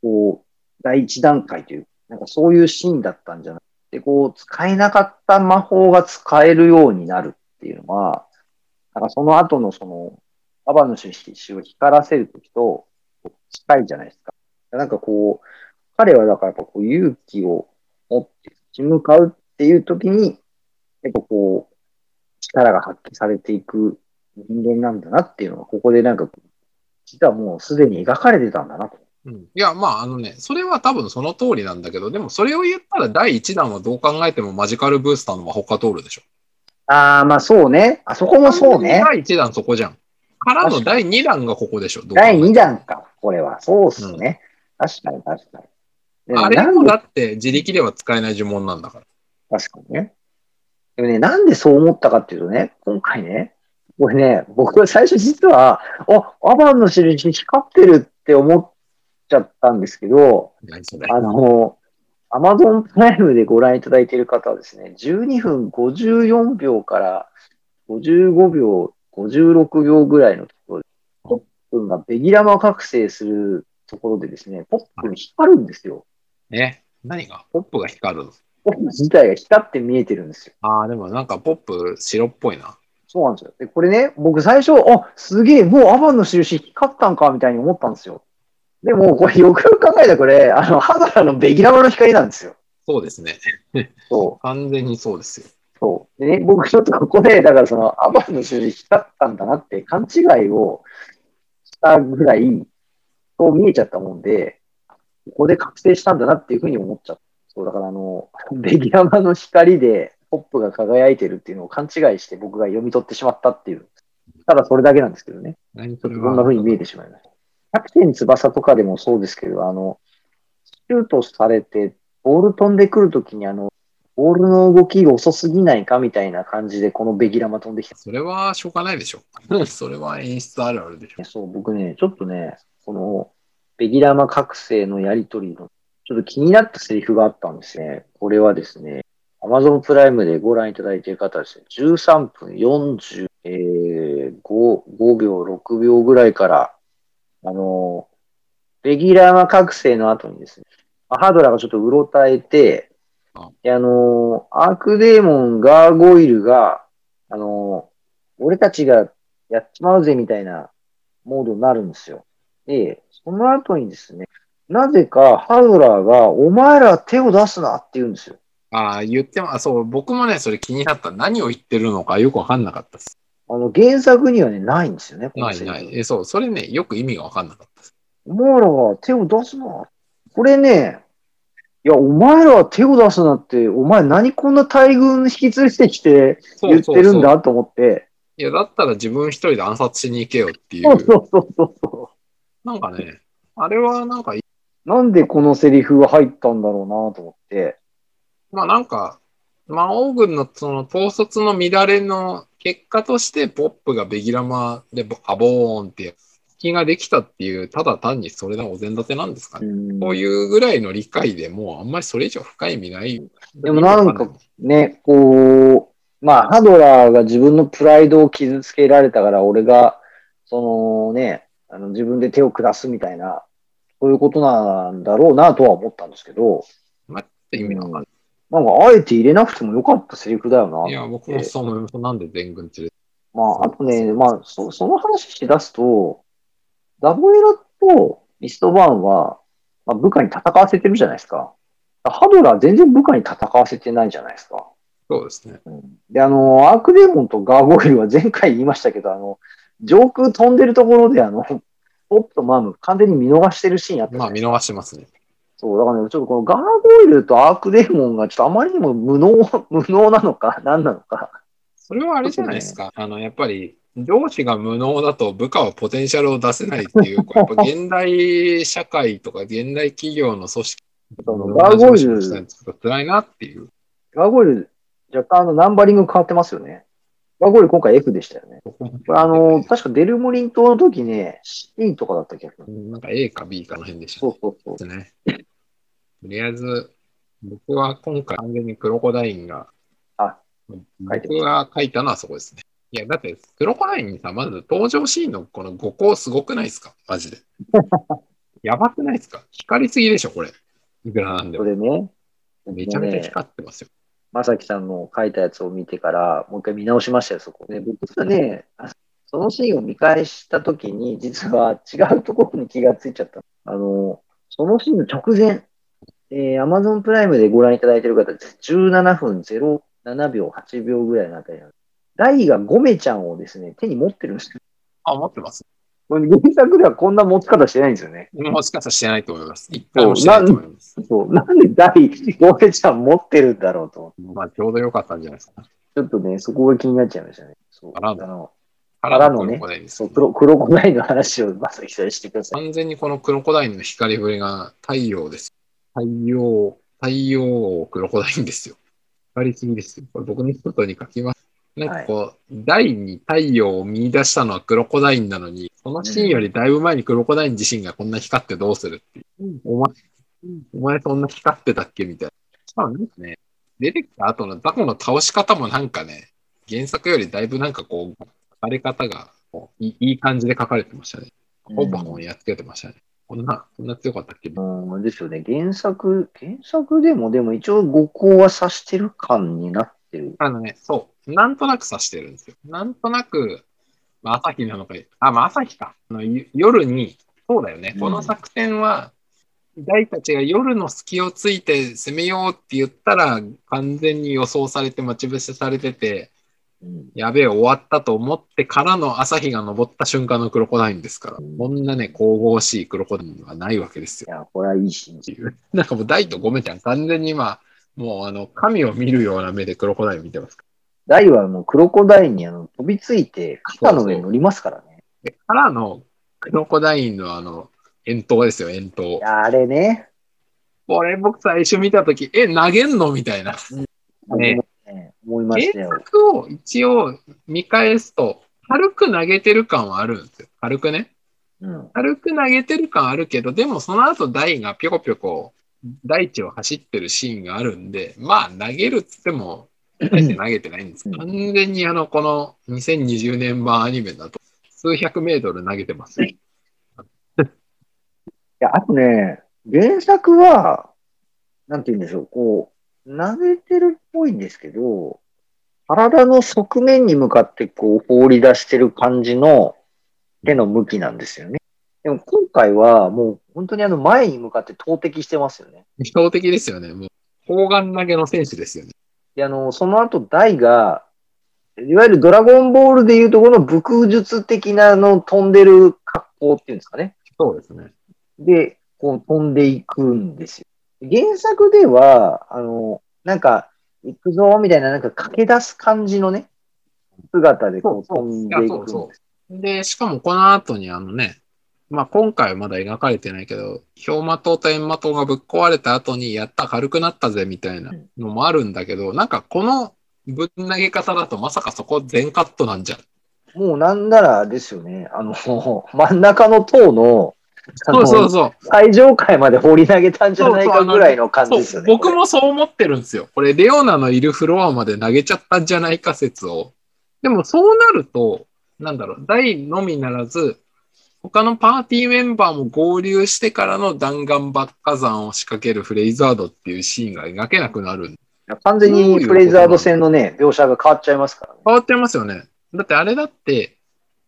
こう、第一段階という、なんかそういうシーンだったんじゃなくて、こう、使えなかった魔法が使えるようになるっていうのは、なんかその後のその、アバの印を光らせるときと近いじゃないですか。なんかこう、彼はだからやっぱこう勇気を持って立ち向かうっていうときに、やっぱこう、力が発揮されていく人間なんだなっていうのが、ここでなんか、実はもうすでに描かれてたんだなと。うんいや、まあ、あのね、それは多分その通りなんだけど、でもそれを言ったら第1弾はどう考えてもマジカルブースターの魔法カトールでしょ。ああ、まあそうね。あそこもそうね。第1弾そこじゃん。からの第2弾がここでしょ。第ても2弾か、これは。そうっすね。確かに確かに。あれもだって自力では使えない呪文なんだから。確かにね。でもね、なんでそう思ったかっていうとね、今回ね、これね、僕は最初実は、あ、アバンの印光ってるって思っちゃったんですけど。あの、アマゾンプライムでご覧いただいている方はですね、12分54秒から55秒、56秒ぐらいのところで、ポップンがベギラマ覚醒するところでですね、ポップン光るんですよ。え何が？ポップが光るの？ポップン自体が光って見えてるんですよ。ああ、でもなんかポップ白っぽいな。そうなんですよ。で、これね、僕最初、あ、すげえ、もうアバンの印光ったんか、みたいに思ったんですよ。でも、これよくよく考えたらこれ、あの、ハドラーのベギラマの光なんですよ。そうですね。そう。完全にそうですよ。そう。でね、僕ちょっとここで、だからその、アバンの印光ったんだなって勘違いをしたぐらい、そう見えちゃったもんで、ここで覚醒したんだなっていうふうに思っちゃった。そう、だからあの、ベギラマの光で、ポップが輝いてるっていうのを勘違いして僕が読み取ってしまったっていう。ただそれだけなんですけどね。何ちょっとこんな風に見えてしまいました。キャプテン翼とかでもそうですけど、あの、シュートされて、ボール飛んでくるときにあの、ボールの動きが遅すぎないかみたいな感じで、このベギラマ飛んできた。それはしょうがないでしょ。それは演出あるあるでしょ。そう、僕ね、ちょっとね、この、ベギラマ覚醒のやりとりの、ちょっと気になったセリフがあったんですね。これはですね、Amazon プライムでご覧いただいている方はですね、13分45、えー、5秒、6秒ぐらいから、あの、レギュラーマ覚醒の後にですね、ハードラーがちょっとうろたえてあ、であの、アークデーモン、ガーゴイルが、あの、俺たちがやっちまうぜみたいなモードになるんですよ。で、その後にですね、なぜかハドラーが、お前ら手を出すなって言うんですよ。ああ、言っても、あそう、僕もね、それ気になった。何を言ってるのかよくわかんなかったです。あの、原作にはね、ないんですよね、ないない。え、そう、それね、よく意味がわかんなかったです。お前らは手を出すな。これね、いや、お前らは手を出すなって、お前何こんな大軍引き連れてきて言ってるんだと思って。いや、だったら自分一人で暗殺しに行けよっていそうう。そうそうそうそなんかね、あれはなんか、う。なんでこのセリフが入ったんだろうなと思って。まあなんか、魔王軍のその統率の乱れの結果として、ポップがベギラマでボアボーンって気ができたっていう、ただ単にそれがお膳立てなんですかね。うんこういうぐらいの理解でもうあんまりそれ以上深い意味ない。でもなんかね、こう、まあ、ハドラーが自分のプライドを傷つけられたから、俺が、そのね、あの自分で手を下すみたいな、そういうことなんだろうなとは思ったんですけど、意味がわかんなんか、あえて入れなくてもよかったセリフだよな。ない。いや、僕もそう思います。なんで全軍連れてまあ、あとね、まあ、そその話し出すと、ダボエラとミストバーンは、まあ、部下に戦わせてるじゃないですか。ハドラー全然部下に戦わせてないじゃないですか。そうですね。うんで、あの、アークデーモンとガーゴイルは前回言いましたけど、あの、上空飛んでるところで、あの、ポップとマム完全に見逃してるシーンあったまあ見逃してますね。そう、だからね、ちょっとこのガーゴイルとアークデーモンがちょっとあまりにも無能、無能なのか、何なのか。それはあれじゃないですか。あの、やっぱり、上司が無能だと部下はポテンシャルを出せないっていう、やっぱ現代社会とか現代企業の組織そのガーゴイル同じこと辛いなっていう。ガーゴイル、若干あの、ナンバリング変わってますよね。ガーゴイル今回 F でしたよね。これあの、確かデルモリン島の時ね、C とかだった気がする。なんか A か B かの辺でしたね。そうそうそう。ね。とりあえず、僕は今回完全にクロコダインが、あ僕が書いたのはそこですね。いや、だって、クロコダインにさ、まず登場シーンのこの5個すごくないですか？マジで。やばくないですか？光りすぎでしょ、これ。いくらなんでも。それね、めちゃめちゃ光ってますよ。まさきさんの書いたやつを見てから、もう一回見直しましたよ、そこね。僕がね、あそのシーンを見返したときに、実は違うところに気がついちゃった。あの、そのシーンの直前、えー、Amazon プライムでご覧いただいている方です。17分07秒、8秒ぐらいのあたりなんです。ダイがゴメちゃんをですね、手に持ってるんですよ。あ、持ってます。原作ではこんな持ち方してないんですよね。もしかしてないと思います。一回もしてないと思います。そう。なんでダイ、ゴメちゃん持ってるんだろうと。まあ、ちょうどよかったんじゃないですか。ちょっとね、そこが気になっちゃいましたね。そう。あの、腹のねそう、クロクロコダインの話をまさきさんしてください。完全にこのクロコダインの光触れが太陽です。太陽、太陽クロコダインですよ。光りすぎですよ。これ僕の外に書きます。なんかこう、大に太陽を見出したのはクロコダインなのに、そのシーンよりだいぶ前にクロコダイン自身がこんな光ってどうするっていう。お前、お前そんな光ってたっけみたいな。しかもなんかね、出てきた後のザコの倒し方もなんかね、原作よりだいぶなんかこう、書かれ方がいいいい感じで書かれてましたね。ポンパンをやっつけてましたね。こんな、こんな強かったっけ？うん、ですよね。原作、原作でもでも一応五行は指してる感になってる。あのね、そう。なんとなく指してるんですよ。なんとなく、まあ、朝日なのか、あ、まあ、朝日か。あのゆ夜に、そうだよね。うんこの作戦は、大たちが夜の隙をついて攻めようって言ったら、完全に予想されて待ち伏せされてて、うんやべえ、終わったと思ってからの朝日が昇った瞬間のクロコダインですから、うんこんなね、神々しいクロコダインはないわけですよ。いや、これはいいシー。なんかもう大とゴメちゃん、完全に今、もうあの、神を見るような目でクロコダイン見てます。ダイはもうクロコダインにあの飛びついて肩の上に乗りますからね。でからの、クロコダインのあの、遠投ですよ、遠投い。やあれね。これ僕最初見たとき、え、投げんのみたいな。ねね思いましたよ。原作を一応見返すと、軽く投げてる感はあるんですよ。軽くね。うん。軽く投げてる感あるけど、でもその後台がぴょこぴょこ大地を走ってるシーンがあるんで、まあ投げるっつっても、大して投げてないんです。うん完全にあの、この2020年版アニメだと、数百メートル投げてますよ。いや、あとね、原作は、なんて言うんでしょう、こう、投げてるっぽいんですけど、体の側面に向かってこう放り出してる感じの手の向きなんですよね。でも今回はもう本当にあの前に向かって投擲してますよね。標的ですよね。もう、砲丸投げの選手ですよね。で、あの、その後、ダイが、いわゆるドラゴンボールでいうところの武空術的なあの飛んでる格好っていうんですかね。そうですね。で、こう飛んでいくんですよ。原作では、あの、なんか、行くぞ、みたいな、なんか駆け出す感じのね、姿でこう飛んでいくんいやそうそです。で、しかもこの後にあのね、まあ今回はまだ描かれてないけど、氷魔刀と閻魔刀がぶっ壊れた後にやった軽くなったぜみたいなのもあるんだけど、なんかこのぶん投げ方だとまさかそこ全カットなんじゃん。もうなんならですよね、あの、真ん中の塔の、あそうのそうそう。最上階まで放り投げたんじゃないかぐらいの感じですよね。そう僕もそう思ってるんですよ。これ、レオナのいるフロアまで投げちゃったんじゃないか説を。でもそうなると、なんだろう、大のみならず、他のパーティーメンバーも合流してからの弾丸爆火山を仕掛けるフレイザードっていうシーンが描けなくなる。完全にフレイザード戦のね、描写が変わっちゃいますからね。変わってますよね。だってあれだって、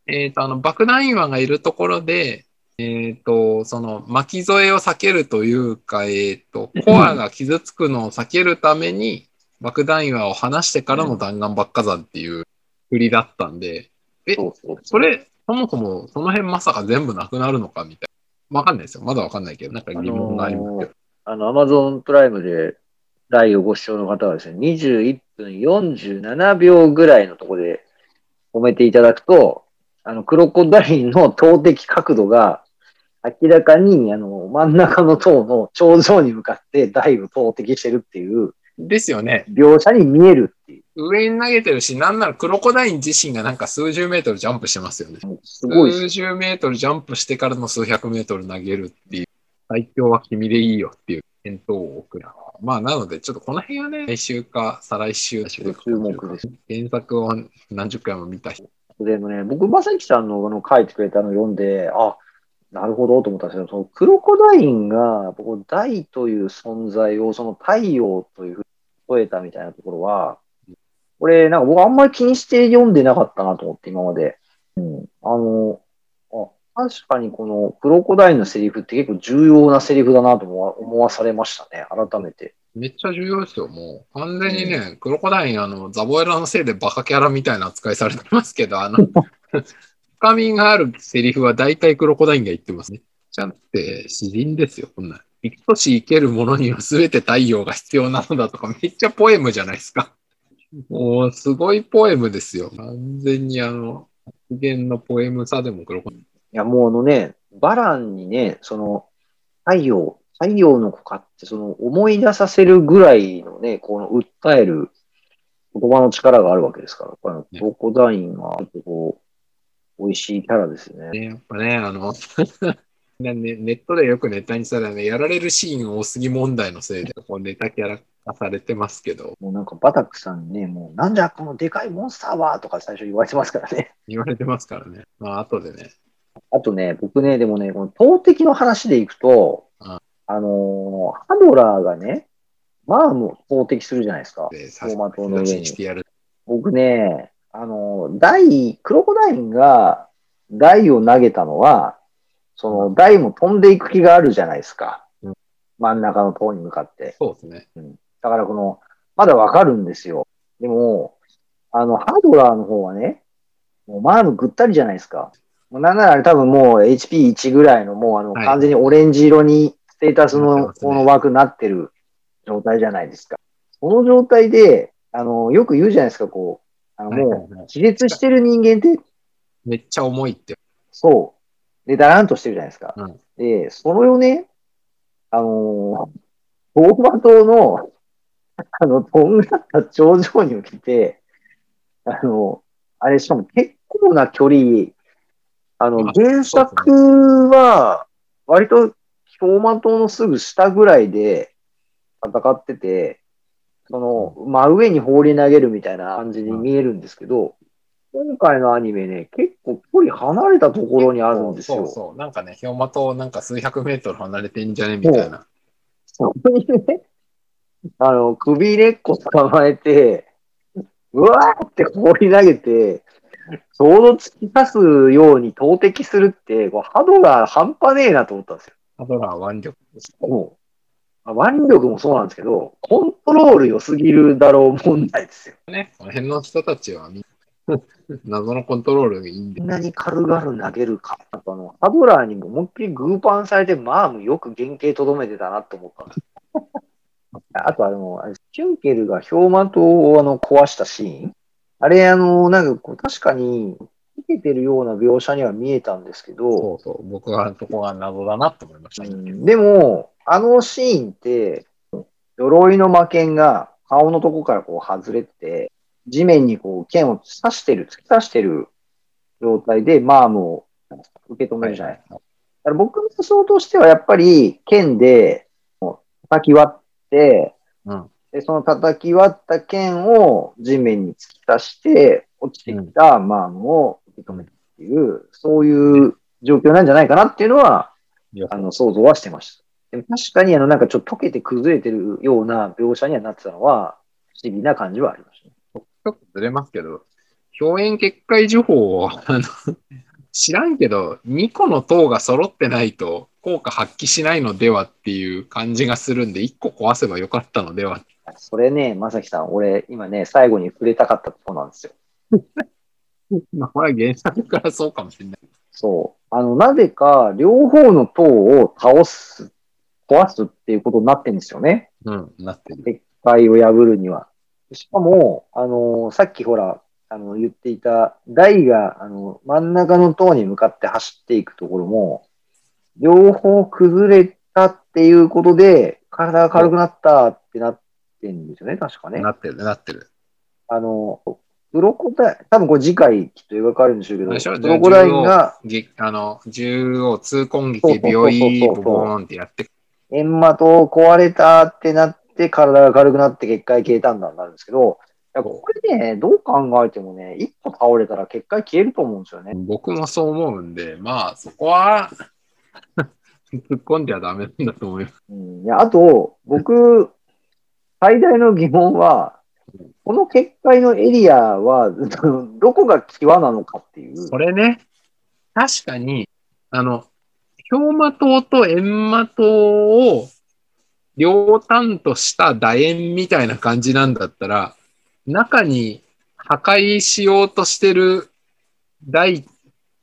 えっ、と、あの、爆弾岩がいるところで、えっ、と、その、巻き添えを避けるというか、えっ、と、コアが傷つくのを避けるために、爆弾岩を離してからの弾丸爆火山っていう振りだったんで、え、それ、そもそもその辺まさか全部なくなるのかみたいな。わかんないですよ。まだわかんないけど、なんか疑問がありますけど。あの、アマゾンプライムで、ライをご視聴の方はですね、21分47秒ぐらいのところで止めていただくと、あの、クロコダインの投擲角度が、明らかに、あの、真ん中の塔の頂上に向かって台を投擲してるっていうですよね。描写に見える。上に投げてるし、なんならクロコダイン自身がなんか数十メートルジャンプしてますよね。すごい数十メートルジャンプしてからの数百メートル投げるっていう、最強は君でいいよっていう返答を送る。まあ、なので、ちょっとこの辺はね、来週か再来週、注目です。原作を何十回も見た人。でもね、僕、まさきさんのあの書いてくれたのを読んで、あ、なるほどと思ったんですけど、そのクロコダインが、僕、大という存在を、その太陽というふうに例えたみたいなところは、これ、なんか僕あんまり気にして読んでなかったなと思って、今まで。うん。あの、あ、確かにこのクロコダインのセリフって結構重要なセリフだなと思わ思わされましたね、改めて。めっちゃ重要ですよ、もう。完全にね、クロコダイン、あの、ザボエラのせいでバカキャラみたいな扱いされてますけど、あの、深みがあるセリフは大体クロコダインが言ってますね。ちゃんって詩人ですよ、こんなん。生きとし生けるものには全て太陽が必要なのだとか、めっちゃポエムじゃないですか。もう、すごいポエムですよ。完全にあの、発言のポエムさでもクロコダイン。いや、もうあのね、バランにね、その、太陽、太陽の子かって、その、思い出させるぐらいのね、この訴える言葉の力があるわけですから、これ、ねクロコダインは、ちょっとこう、美味しいキャラですよね。ね、やっぱね、あの、ねネネットでよくネタにされるね、やられるシーン多すぎ問題のせいで、こうネタキャラ化されてますけど、もうなんか、バタックさんにね、もう、なんじゃ、このでかいモンスターはとか最初言われてますからね。言われてますからね。まあ、後でね。あとね、僕ね、でもね、この投擲の話でいくと、ああのーハドラーがね、まあもう投擲するじゃないですか。で、走馬灯の上に。僕ね、あの、台、クロコダインが台を投げたのは、その台も飛んでいく気があるじゃないですか。うん真ん中の塔に向かって。そうですね。だからこの、まだわかるんですよ。でも、あの、ハドラーの方はね、もうマームぐったりじゃないですか。もうなんならあれ多分もう HP1 ぐらいのもうあのはい完全にオレンジ色にステータスのこの枠になってる状態じゃないですか。この状態で、あの、よく言うじゃないですか、こう、あのもう、はいはいはい気絶してる人間って、めっちゃ重いって。そう。で、だらんとしてるじゃないですか。うんで、それをね、あのー、大馬島の、あの、とんがった頂上に向けて、あの、あれ、しかも結構な距離、あの、あ原作は、割と、氷馬島のすぐ下ぐらいで戦ってて、その、真上に放り投げるみたいな感じに見えるんですけど、今回のアニメね、結構距離離れたところにあるんですよ。そうそう。なんかね、氷馬となんか数百メートル離れてんじゃねみたいな。そこにね、あの、首根っこ捕まえて、うわーって放り投げて、ちょうど突き刺すように投擲するって、こうハドラー半端ねえなと思ったんですよ。ハドラー腕力。もう、まあ腕力もそうなんですけど、コントロール良すぎるだろう問題ですよ。ね、この辺の人たちはみんな 謎のコントロールがいいんでこん。なに軽々投げるか。あとあの、ハドラーにも思いっきりグーパンされて、マームよく原型とどめてたなと思ったんです。あとあの、あれシュンケルが氷馬島をあの壊したシーン？あれあの、なんかこう確かに、受けてるような描写には見えたんですけど、そうそう。僕はとこが謎だなって思いました。うんでも、あのシーンって、鎧の魔剣が顔のとこからこう外れて、地面にこう剣を刺してる、突き刺してる状態でマームを受け止めるじゃない。だから僕の予想としてはやっぱり剣で叩き割って、うん。でその叩き割った剣を地面に突き刺して落ちてきたマームを受け止めるっていう、そういう状況なんじゃないかなっていうのは、あの、想像はしてました。でも確かに、あの、なんかちょっと溶けて崩れてるような描写にはなってたのは、不思議な感じはありましたね。ちょっとずれますけど、表炎結界呪法を、あの、知らんけど、2個の塔が揃ってないと効果発揮しないのではっていう感じがするんで、1個壊せばよかったのでは。それね、まさきさん、俺、今ね、最後に触れたかったところなんですよ。まあ、これは原作からそうかもしれない。そう。あの、なぜか、両方の塔を倒す、壊すっていうことになってるんですよね。うん、なってる。結界を破るには。しかも、あの、さっきほら、あの、言っていた、台が、あの、真ん中の塔に向かって走っていくところも、両方崩れたっていうことで、体が軽くなったってなってんですよね、確かねな。ってる、なってる。あの、クロコダイン、多分これ次回きっと描かれるんでしょうけど、クロコダインが、ぎあの、銃を通攻撃、そうそうそうそう秒いボボーンってやって、エンマと壊れたってなって、体が軽くなって結界消えたんだになるんですけど、いやこれね、どう考えてもね、一個倒れたら結界消えると思うんですよね。僕もそう思うんで、まあ、そこは、突っ込んではダメなんだと思います。うん、いやあと、僕、最大の疑問は、この結界のエリアは、どこが際なのかっていう。これね、確かに、あの、氷馬島と閻魔島を両端とした楕円みたいな感じなんだったら、中に破壊しようとしてる大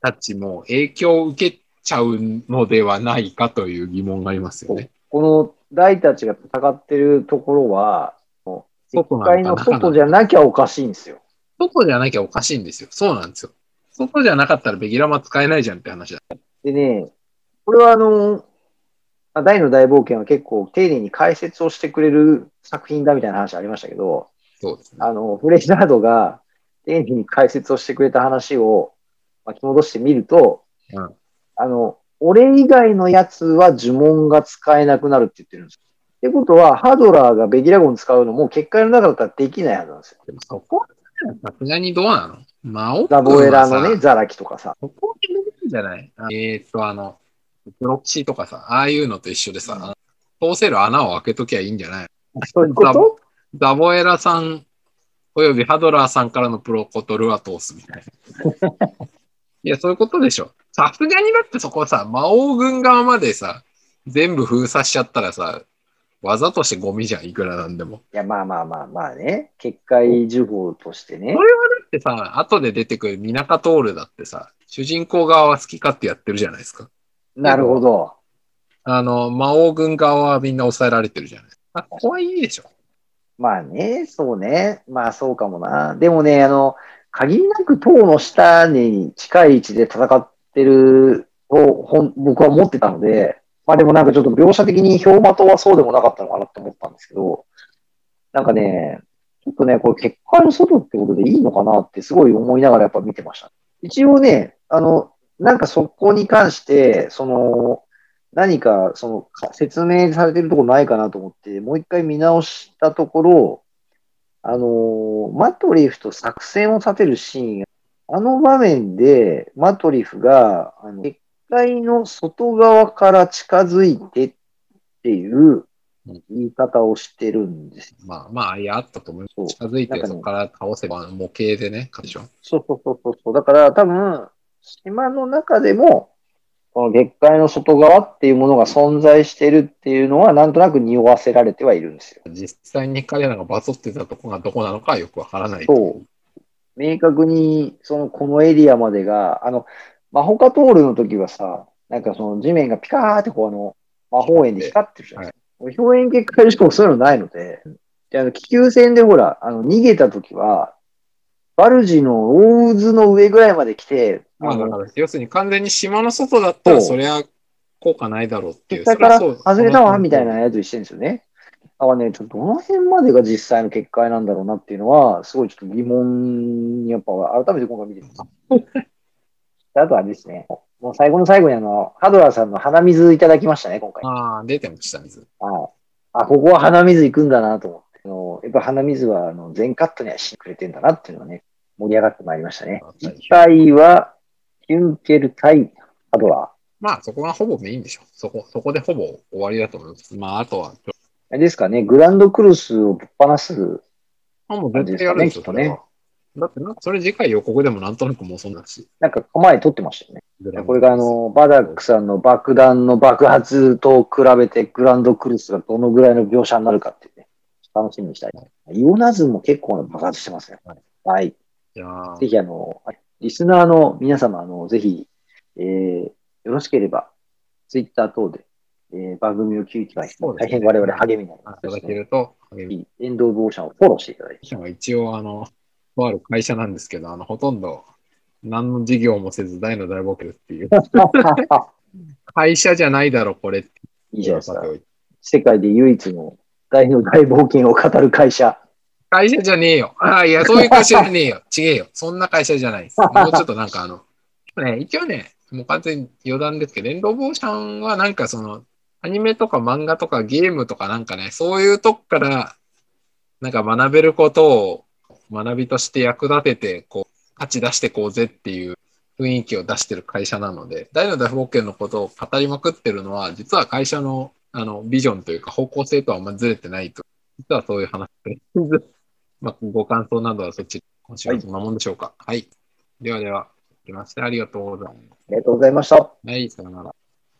たちも影響を受けちゃうのではないかという疑問がありますよね。この大たちが戦ってるところは、結外なの外じゃなきゃおかしいんですよ。外じゃなきゃおかしいんですよ。そうなんですよ。外じゃなかったらベギラマ使えないじゃんって話だ。でね、これはあの、まあ大の大冒険は結構丁寧に解説をしてくれる作品だみたいな話ありましたけど、そうですね。あの、フレイザードが丁寧に解説をしてくれた話を巻き戻してみると、うんあの、俺以外のやつは呪文が使えなくなるって言ってるんです。ってことは、ハドラーがベギラゴン使うのも結界の中だったらできないはずなんですよ。でもそこはさすがにどうなの？魔王？ザボエラのね、ザラキとかさ。そこは決めてるんじゃない？えーっと、あの、プロキシとかさ、ああいうのと一緒でさ、通せる穴を開けときゃいいんじゃない？そういうこと？ザボエラさんおよびハドラーさんからのプロコトルは通すみたいな。いや、そういうことでしょ。さすがにだってそこさ、魔王軍側までさ、全部封鎖しちゃったらさ、技としてゴミじゃん、いくらなんでも。いや、まあまあまあまあね。結界呪法としてねそ。れはだってさ、後で出てくるミナカトールだってさ、主人公側は好き勝手やってるじゃないですか。なるほど。あの、魔王軍側はみんな抑えられてるじゃないですか。ここはいいでしょ。まあね、そうね。まあそうかもな。でもね、あの、限りなく塔の下に近い位置で戦ってるとほん僕は思ってたので、まあでもなんかちょっと描写的に氷馬塔はそうでもなかったのかなと思ったんですけど、なんかね、ちょっとね、これ結界の外ってことでいいのかなってすごい思いながらやっぱ見てました。一応ね、あの、なんかそこに関して、その、何かそのか説明されてるところないかなと思って、もう一回見直したところ、あのーマトリフと作戦を立てるシーン、あの場面でマトリフが、あの、結界の外側から近づいてっていう言い方をしてるんですよ。まあまあ、いや、あったと思います。近づいて、そこから倒せば模型でね、でしょ。そうそうそうそうそう。だから多分、島の中でも、この月界の外側っていうものが存在してるっていうのは、なんとなく匂わせられてはいるんですよ。実際に彼らがバズってたとこがどこなのかはよくわからない。そう。明確に、その、このエリアまでが、あの、魔法カトールの時はさ、なんかその地面がピカーってこうあの、魔法円で光ってるじゃないですか。表現結界しかもそういうのないので、で、あの、気球船でほら、あの、逃げた時は、バルジの大渦の上ぐらいまで来て、まあ、だから、要するに完全に島の外だったら、そりゃ効果ないだろうっていう。結界から外れたわ、みたいな。やつしてるんですよね。だからね、ちょっとどの辺までが実際の結界なんだろうなっていうのは、すごいちょっと疑問にやっぱ改めて今回見てます。で あとはですね、もう最後の最後にあの、ハドラーさんの鼻水いただきましたね、今回。ああ、出てました、水。はい。あ、ここは鼻水行くんだなと思って。あのやっぱ鼻水はあの全カットにはしてくれてんだなっていうのがね、盛り上がってまいりましたね。はい次回は、ヒュンケル対ハドラまあ、そこがほぼメインでしょ。そこ、そこでほぼ終わりだと思います。まあ、あとは、ー。あれですかね、グランドクルスをぶっ放す。あもう絶対やるんですよ、ねそれは。だってなそれ次回予告でもなんとなくもうそんだし。なんか構え取ってましたよね。これがあの、バダックさんの爆弾の爆発と比べてグランドクルスがどのぐらいの描写になるかっていうね、楽しみにしたい。イオナズンも結構な爆発してますね。はい。いやーぜひあの、リスナーの皆様、あの、ぜひ、えー、よろしければ、ツイッター等で、えー、番組を聞いていただき大変我々励みになりますいただけると、エンドオブオーシャンをフォローしていただいて。一応、あの、とある会社なんですけど、あの、ほとんど、何の事業もせず大の大冒険っていう、会社じゃないだろ、これ。いいじゃないです世界で唯一の大の大冒険を語る会社。会社じゃねえよ。ああ、いや、そういう会社じゃねえよ。違えよ。そんな会社じゃないです。もうちょっとなんかあの、ね、一応ね、もう完全に余談ですけど、レンドボーシャンはなんかその、アニメとか漫画とかゲームとかなんかね、そういうとこから、なんか学べることを学びとして役立てて、こう、価値出してこうぜっていう雰囲気を出してる会社なので、大の大冒険のことを語りまくってるのは、実は会社のあのビジョンというか方向性とはあんまずれてないと。実はそういう話で。まあ、ご感想などはそっち、今週はそんなもんでしょうか。はい。ではでは、来ましてありがとうございます。ありがとうございました。はい、さよなら。